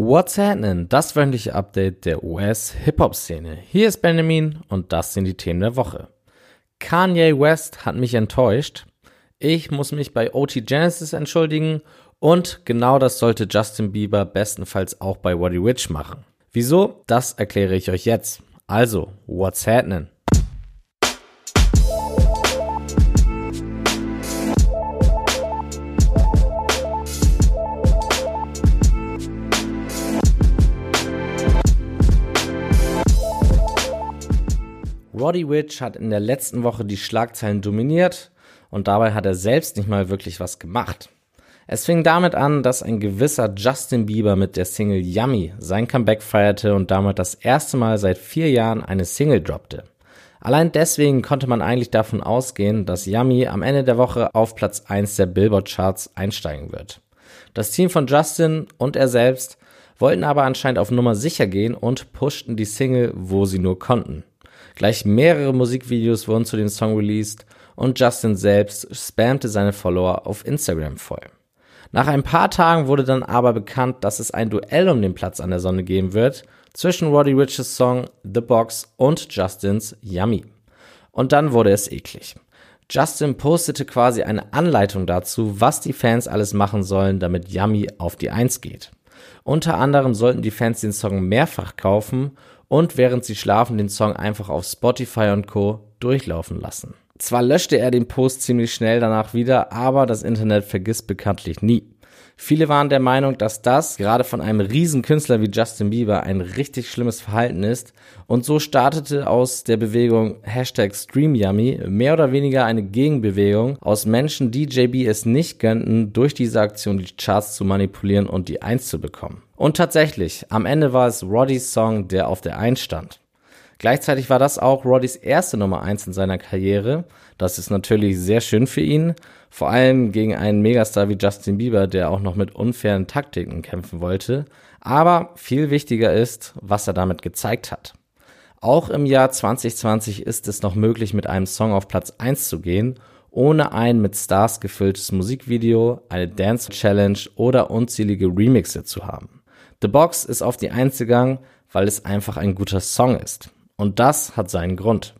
What's happening? Das wöchentliche Update der US-Hip-Hop-Szene. Hier ist Benjamin und das sind die Themen der Woche. Kanye West hat mich enttäuscht. Ich muss mich bei OT Genesis entschuldigen und genau das sollte Justin Bieber bestenfalls auch bei Waddy Rich machen. Wieso? Das erkläre ich euch jetzt. Also, what's happening? Roddy Rich hat in der letzten Woche die Schlagzeilen dominiert und dabei hat er selbst nicht mal wirklich was gemacht. Es fing damit an, dass ein gewisser Justin Bieber mit der Single Yummy sein Comeback feierte und damit das erste Mal seit vier Jahren eine Single droppte. Allein deswegen konnte man eigentlich davon ausgehen, dass Yummy am Ende der Woche auf Platz 1 der Billboard-Charts einsteigen wird. Das Team von Justin und er selbst wollten aber anscheinend auf Nummer sicher gehen und pushten die Single, wo sie nur konnten. Gleich mehrere Musikvideos wurden zu dem Song released und Justin selbst spammte seine Follower auf Instagram voll. Nach ein paar Tagen wurde dann aber bekannt, dass es ein Duell um den Platz an der Sonne geben wird zwischen Roddy Riches Song The Box und Justins Yummy. Und dann wurde es eklig. Justin postete quasi eine Anleitung dazu, was die Fans alles machen sollen, damit Yummy auf die Eins geht. Unter anderem sollten die Fans den Song mehrfach kaufen und während sie schlafen den Song einfach auf Spotify und Co. durchlaufen lassen. Zwar löschte er den Post ziemlich schnell danach wieder, aber das Internet vergisst bekanntlich nie. Viele waren der Meinung, dass das gerade von einem Riesenkünstler wie Justin Bieber ein richtig schlimmes Verhalten ist und so startete aus der Bewegung Hashtag StreamYummy mehr oder weniger eine Gegenbewegung aus Menschen, die JB es nicht gönnten, durch diese Aktion die Charts zu manipulieren und die Eins zu bekommen. Und tatsächlich, am Ende war es Roddys Song, der auf der Eins stand. Gleichzeitig war das auch Roddys erste Nummer eins in seiner Karriere. Das ist natürlich sehr schön für ihn. Vor allem gegen einen Megastar wie Justin Bieber, der auch noch mit unfairen Taktiken kämpfen wollte. Aber viel wichtiger ist, was er damit gezeigt hat. Auch im Jahr 2020 ist es noch möglich, mit einem Song auf Platz eins zu gehen, ohne ein mit Stars gefülltes Musikvideo, eine Dance Challenge oder unzählige Remixe zu haben. The Box ist auf die Eins gegangen, weil es einfach ein guter Song ist. Und das hat seinen Grund.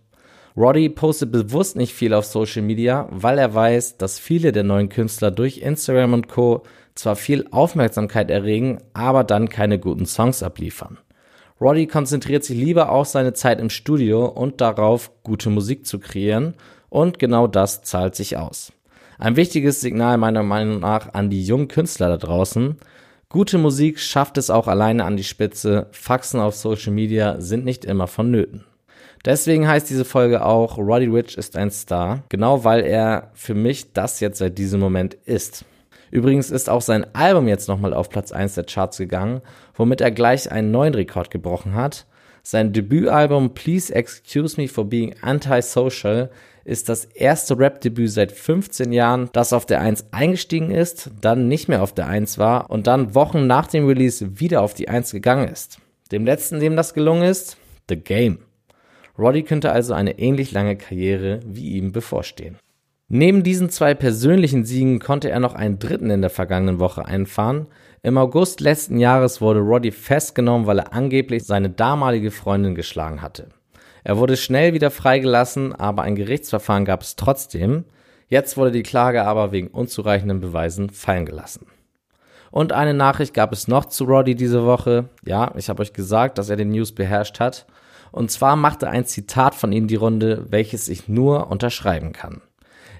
Roddy postet bewusst nicht viel auf Social Media, weil er weiß, dass viele der neuen Künstler durch Instagram und Co. zwar viel Aufmerksamkeit erregen, aber dann keine guten Songs abliefern. Roddy konzentriert sich lieber auf seine Zeit im Studio und darauf, gute Musik zu kreieren, und genau das zahlt sich aus. Ein wichtiges Signal meiner Meinung nach an die jungen Künstler da draußen. Gute Musik schafft es auch alleine an die Spitze. Faxen auf Social Media sind nicht immer vonnöten. Deswegen heißt diese Folge auch Roddy Rich ist ein Star, genau weil er für mich das jetzt seit diesem Moment ist. Übrigens ist auch sein Album jetzt nochmal auf Platz 1 der Charts gegangen, womit er gleich einen neuen Rekord gebrochen hat. Sein Debütalbum Please Excuse Me for Being Antisocial ist das erste Rap-Debüt seit 15 Jahren, das auf der 1 eingestiegen ist, dann nicht mehr auf der 1 war und dann Wochen nach dem Release wieder auf die 1 gegangen ist. Dem letzten, dem das gelungen ist, The Game. Roddy könnte also eine ähnlich lange Karriere wie ihm bevorstehen. Neben diesen zwei persönlichen Siegen konnte er noch einen dritten in der vergangenen Woche einfahren. Im August letzten Jahres wurde Roddy festgenommen, weil er angeblich seine damalige Freundin geschlagen hatte. Er wurde schnell wieder freigelassen, aber ein Gerichtsverfahren gab es trotzdem. Jetzt wurde die Klage aber wegen unzureichenden Beweisen fallen gelassen. Und eine Nachricht gab es noch zu Roddy diese Woche. Ja, ich habe euch gesagt, dass er den News beherrscht hat. Und zwar machte ein Zitat von ihm die Runde, welches ich nur unterschreiben kann.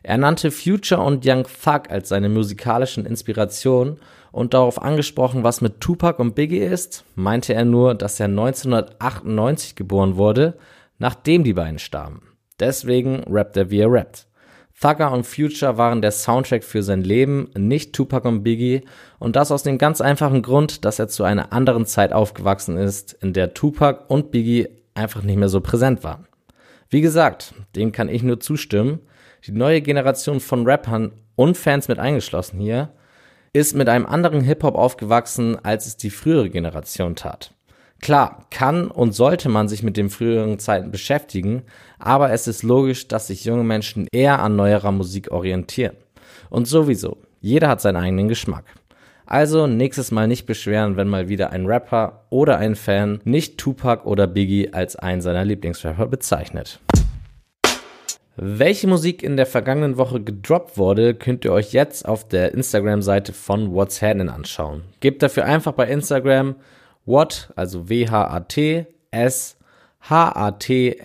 Er nannte Future und Young Thug als seine musikalischen Inspirationen und darauf angesprochen, was mit Tupac und Biggie ist, meinte er nur, dass er 1998 geboren wurde nachdem die beiden starben. Deswegen rappt er wie er rappt. Thugger und Future waren der Soundtrack für sein Leben, nicht Tupac und Biggie, und das aus dem ganz einfachen Grund, dass er zu einer anderen Zeit aufgewachsen ist, in der Tupac und Biggie einfach nicht mehr so präsent waren. Wie gesagt, dem kann ich nur zustimmen. Die neue Generation von Rappern und Fans mit eingeschlossen hier, ist mit einem anderen Hip-Hop aufgewachsen, als es die frühere Generation tat. Klar, kann und sollte man sich mit den früheren Zeiten beschäftigen, aber es ist logisch, dass sich junge Menschen eher an neuerer Musik orientieren. Und sowieso, jeder hat seinen eigenen Geschmack. Also nächstes Mal nicht beschweren, wenn mal wieder ein Rapper oder ein Fan nicht Tupac oder Biggie als einen seiner Lieblingsrapper bezeichnet. Welche Musik in der vergangenen Woche gedroppt wurde, könnt ihr euch jetzt auf der Instagram-Seite von What's Happening anschauen. Gebt dafür einfach bei Instagram What, also W-H-A-T, S, H-A-T-N-I-N-P-C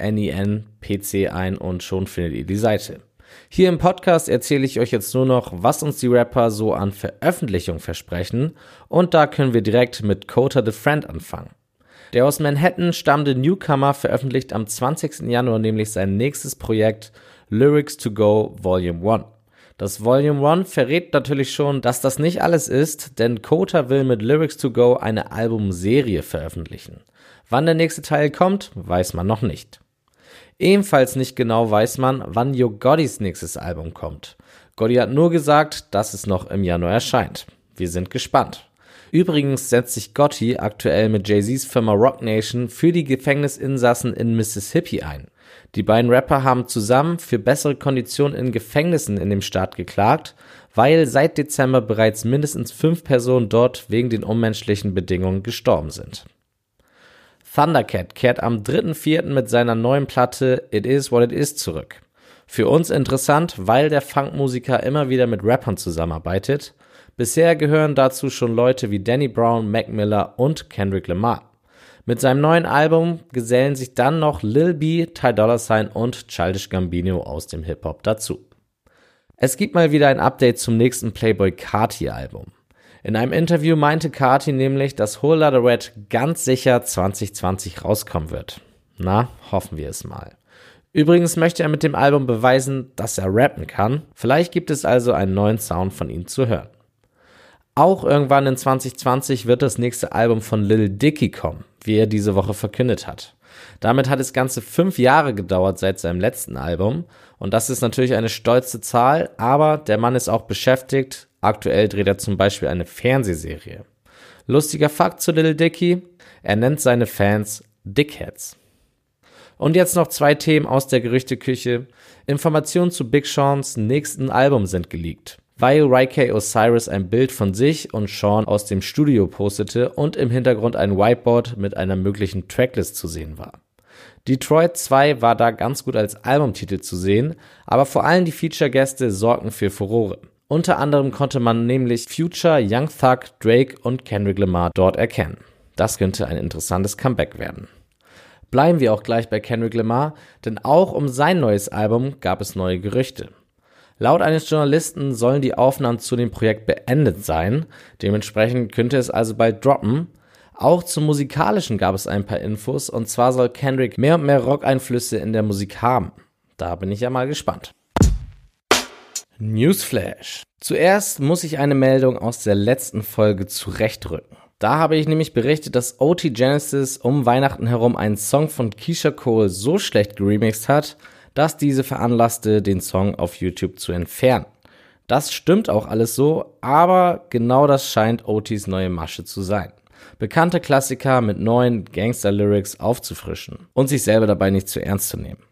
ein und schon findet ihr die Seite. Hier im Podcast erzähle ich euch jetzt nur noch, was uns die Rapper so an Veröffentlichung versprechen und da können wir direkt mit Kota the Friend anfangen. Der aus Manhattan stammende Newcomer veröffentlicht am 20. Januar nämlich sein nächstes Projekt Lyrics to Go Volume 1. Das Volume 1 verrät natürlich schon, dass das nicht alles ist, denn Kota will mit Lyrics to Go eine Albumserie veröffentlichen. Wann der nächste Teil kommt, weiß man noch nicht. Ebenfalls nicht genau weiß man, wann Yo Gottis nächstes Album kommt. Gotti hat nur gesagt, dass es noch im Januar erscheint. Wir sind gespannt. Übrigens setzt sich Gotti aktuell mit Jay-Z's Firma Rock Nation für die Gefängnisinsassen in Mississippi ein. Die beiden Rapper haben zusammen für bessere Konditionen in Gefängnissen in dem Staat geklagt, weil seit Dezember bereits mindestens fünf Personen dort wegen den unmenschlichen Bedingungen gestorben sind. Thundercat kehrt am 3.4. mit seiner neuen Platte It Is What It Is zurück. Für uns interessant, weil der Funkmusiker immer wieder mit Rappern zusammenarbeitet. Bisher gehören dazu schon Leute wie Danny Brown, Mac Miller und Kendrick Lamar. Mit seinem neuen Album gesellen sich dann noch Lil B, Ty Dolla Sign und Childish Gambino aus dem Hip-Hop dazu. Es gibt mal wieder ein Update zum nächsten Playboy Carti Album. In einem Interview meinte Kati nämlich, dass Whole Lotta Red ganz sicher 2020 rauskommen wird. Na, hoffen wir es mal. Übrigens möchte er mit dem Album beweisen, dass er rappen kann. Vielleicht gibt es also einen neuen Sound von ihm zu hören. Auch irgendwann in 2020 wird das nächste Album von Lil Dicky kommen, wie er diese Woche verkündet hat. Damit hat es ganze fünf Jahre gedauert seit seinem letzten Album und das ist natürlich eine stolze Zahl, aber der Mann ist auch beschäftigt, Aktuell dreht er zum Beispiel eine Fernsehserie. Lustiger Fakt zu Little Dicky, er nennt seine Fans Dickheads. Und jetzt noch zwei Themen aus der Gerüchteküche. Informationen zu Big Seans nächsten Album sind geleakt. Weil Ryk Osiris ein Bild von sich und Sean aus dem Studio postete und im Hintergrund ein Whiteboard mit einer möglichen Tracklist zu sehen war. Detroit 2 war da ganz gut als Albumtitel zu sehen, aber vor allem die Feature-Gäste sorgten für Furore. Unter anderem konnte man nämlich Future, Young Thug, Drake und Kendrick Lamar dort erkennen. Das könnte ein interessantes Comeback werden. Bleiben wir auch gleich bei Kendrick Lamar, denn auch um sein neues Album gab es neue Gerüchte. Laut eines Journalisten sollen die Aufnahmen zu dem Projekt beendet sein, dementsprechend könnte es also bald droppen. Auch zum Musikalischen gab es ein paar Infos, und zwar soll Kendrick mehr und mehr Rock-Einflüsse in der Musik haben. Da bin ich ja mal gespannt. Newsflash. Zuerst muss ich eine Meldung aus der letzten Folge zurechtrücken. Da habe ich nämlich berichtet, dass OT Genesis um Weihnachten herum einen Song von Keisha Cole so schlecht geremixed hat, dass diese veranlasste, den Song auf YouTube zu entfernen. Das stimmt auch alles so, aber genau das scheint OTs neue Masche zu sein. Bekannte Klassiker mit neuen Gangster-Lyrics aufzufrischen und sich selber dabei nicht zu ernst zu nehmen.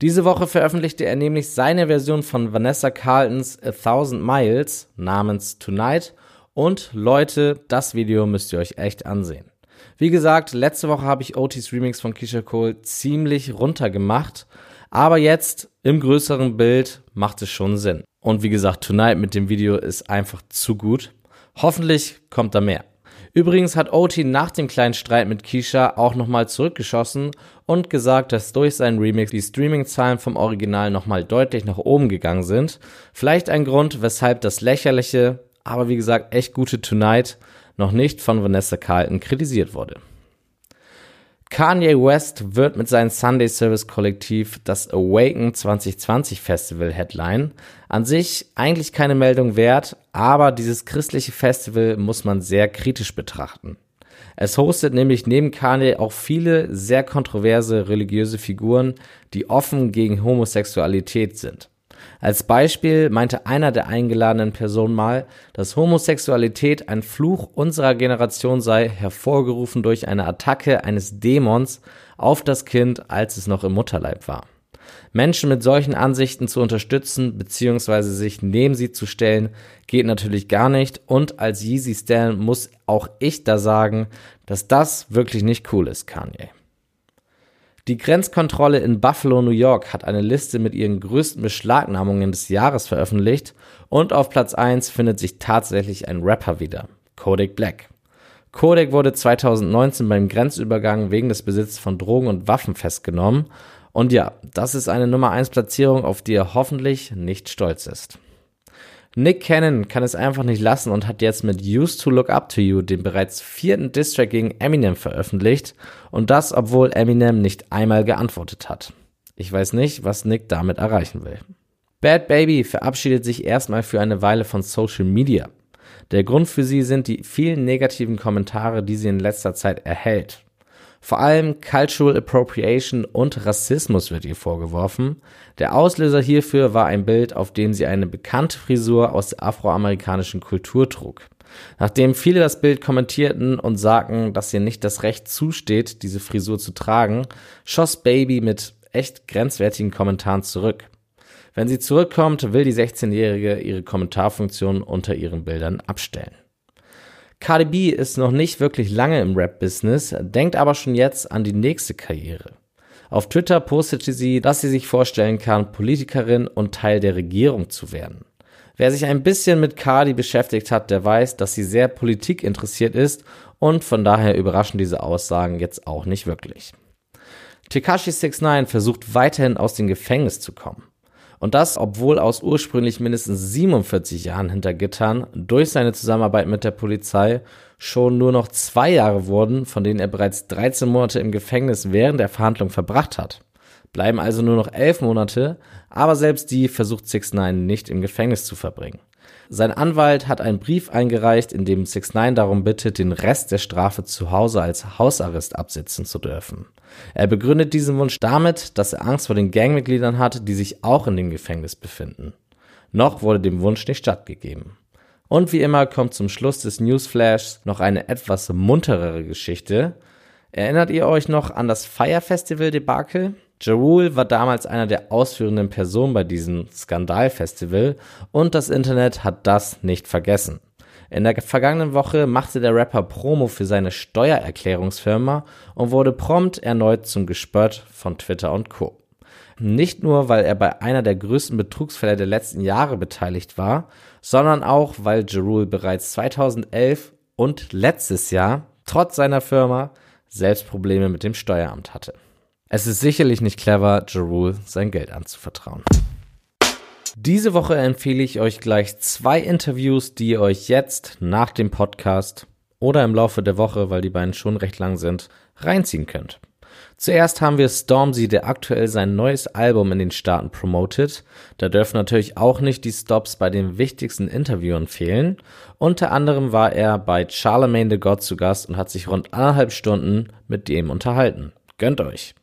Diese Woche veröffentlichte er nämlich seine Version von Vanessa Carltons A Thousand Miles namens Tonight und Leute, das Video müsst ihr euch echt ansehen. Wie gesagt, letzte Woche habe ich Otis Remix von Keisha Cole ziemlich runtergemacht, aber jetzt im größeren Bild macht es schon Sinn. Und wie gesagt, Tonight mit dem Video ist einfach zu gut. Hoffentlich kommt da mehr. Übrigens hat OT nach dem kleinen Streit mit Keisha auch nochmal zurückgeschossen und gesagt, dass durch seinen Remix die Streaming-Zahlen vom Original nochmal deutlich nach oben gegangen sind. Vielleicht ein Grund, weshalb das lächerliche, aber wie gesagt echt gute Tonight noch nicht von Vanessa Carlton kritisiert wurde. Kanye West wird mit seinem Sunday Service Kollektiv das Awaken 2020 Festival Headline. An sich eigentlich keine Meldung wert, aber dieses christliche Festival muss man sehr kritisch betrachten. Es hostet nämlich neben Kanye auch viele sehr kontroverse religiöse Figuren, die offen gegen Homosexualität sind. Als Beispiel meinte einer der eingeladenen Personen mal, dass Homosexualität ein Fluch unserer Generation sei, hervorgerufen durch eine Attacke eines Dämons auf das Kind, als es noch im Mutterleib war. Menschen mit solchen Ansichten zu unterstützen bzw. sich neben sie zu stellen, geht natürlich gar nicht und als Yeezy Stan muss auch ich da sagen, dass das wirklich nicht cool ist, Kanye. Die Grenzkontrolle in Buffalo, New York hat eine Liste mit ihren größten Beschlagnahmungen des Jahres veröffentlicht und auf Platz 1 findet sich tatsächlich ein Rapper wieder, Kodak Black. Kodak wurde 2019 beim Grenzübergang wegen des Besitzes von Drogen und Waffen festgenommen und ja, das ist eine Nummer 1 Platzierung, auf die er hoffentlich nicht stolz ist. Nick Cannon kann es einfach nicht lassen und hat jetzt mit Used to Look Up to You den bereits vierten Distrack gegen Eminem veröffentlicht und das, obwohl Eminem nicht einmal geantwortet hat. Ich weiß nicht, was Nick damit erreichen will. Bad Baby verabschiedet sich erstmal für eine Weile von Social Media. Der Grund für sie sind die vielen negativen Kommentare, die sie in letzter Zeit erhält. Vor allem Cultural Appropriation und Rassismus wird ihr vorgeworfen. Der Auslöser hierfür war ein Bild, auf dem sie eine bekannte Frisur aus der afroamerikanischen Kultur trug. Nachdem viele das Bild kommentierten und sagten, dass ihr nicht das Recht zusteht, diese Frisur zu tragen, schoss Baby mit echt grenzwertigen Kommentaren zurück. Wenn sie zurückkommt, will die 16-Jährige ihre Kommentarfunktion unter ihren Bildern abstellen. Cardi B ist noch nicht wirklich lange im Rap-Business, denkt aber schon jetzt an die nächste Karriere. Auf Twitter postete sie, dass sie sich vorstellen kann, Politikerin und Teil der Regierung zu werden. Wer sich ein bisschen mit Cardi beschäftigt hat, der weiß, dass sie sehr Politik interessiert ist und von daher überraschen diese Aussagen jetzt auch nicht wirklich. Tekashi 69 versucht weiterhin aus dem Gefängnis zu kommen. Und das, obwohl aus ursprünglich mindestens 47 Jahren hinter Gittern durch seine Zusammenarbeit mit der Polizei schon nur noch zwei Jahre wurden, von denen er bereits 13 Monate im Gefängnis während der Verhandlung verbracht hat. Bleiben also nur noch elf Monate, aber selbst die versucht 6 9 nicht im Gefängnis zu verbringen. Sein Anwalt hat einen Brief eingereicht, in dem 6 9 darum bittet, den Rest der Strafe zu Hause als Hausarrest absitzen zu dürfen. Er begründet diesen Wunsch damit, dass er Angst vor den Gangmitgliedern hat, die sich auch in dem Gefängnis befinden. Noch wurde dem Wunsch nicht stattgegeben. Und wie immer kommt zum Schluss des Newsflashs noch eine etwas munterere Geschichte. Erinnert ihr euch noch an das Fire Festival Debakel? Jarul war damals einer der ausführenden Personen bei diesem Skandalfestival und das Internet hat das nicht vergessen. In der vergangenen Woche machte der Rapper Promo für seine Steuererklärungsfirma und wurde prompt erneut zum Gespött von Twitter und Co. Nicht nur, weil er bei einer der größten Betrugsfälle der letzten Jahre beteiligt war, sondern auch, weil Jerul bereits 2011 und letztes Jahr, trotz seiner Firma, selbst Probleme mit dem Steueramt hatte. Es ist sicherlich nicht clever, Jerul sein Geld anzuvertrauen. Diese Woche empfehle ich euch gleich zwei Interviews, die ihr euch jetzt nach dem Podcast oder im Laufe der Woche, weil die beiden schon recht lang sind, reinziehen könnt. Zuerst haben wir Stormzy, der aktuell sein neues Album in den Staaten promotet. Da dürfen natürlich auch nicht die Stops bei den wichtigsten Interviewern fehlen. Unter anderem war er bei Charlemagne the God zu Gast und hat sich rund anderthalb Stunden mit dem unterhalten. Gönnt euch!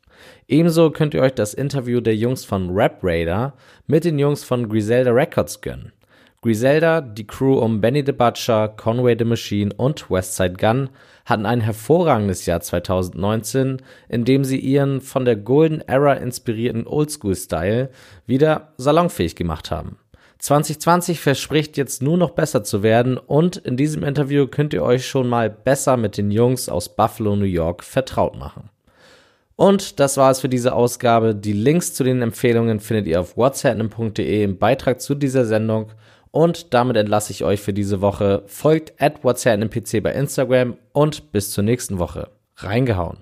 Ebenso könnt ihr euch das Interview der Jungs von Rap Raider mit den Jungs von Griselda Records gönnen. Griselda, die Crew um Benny the Butcher, Conway the Machine und Westside Gun hatten ein hervorragendes Jahr 2019, in dem sie ihren von der Golden Era inspirierten Oldschool-Style wieder salonfähig gemacht haben. 2020 verspricht jetzt nur noch besser zu werden und in diesem Interview könnt ihr euch schon mal besser mit den Jungs aus Buffalo, New York vertraut machen. Und das war es für diese Ausgabe. Die Links zu den Empfehlungen findet ihr auf whatsapp.de im Beitrag zu dieser Sendung. Und damit entlasse ich euch für diese Woche. Folgt at WhatsAppNPC bei Instagram und bis zur nächsten Woche. Reingehauen.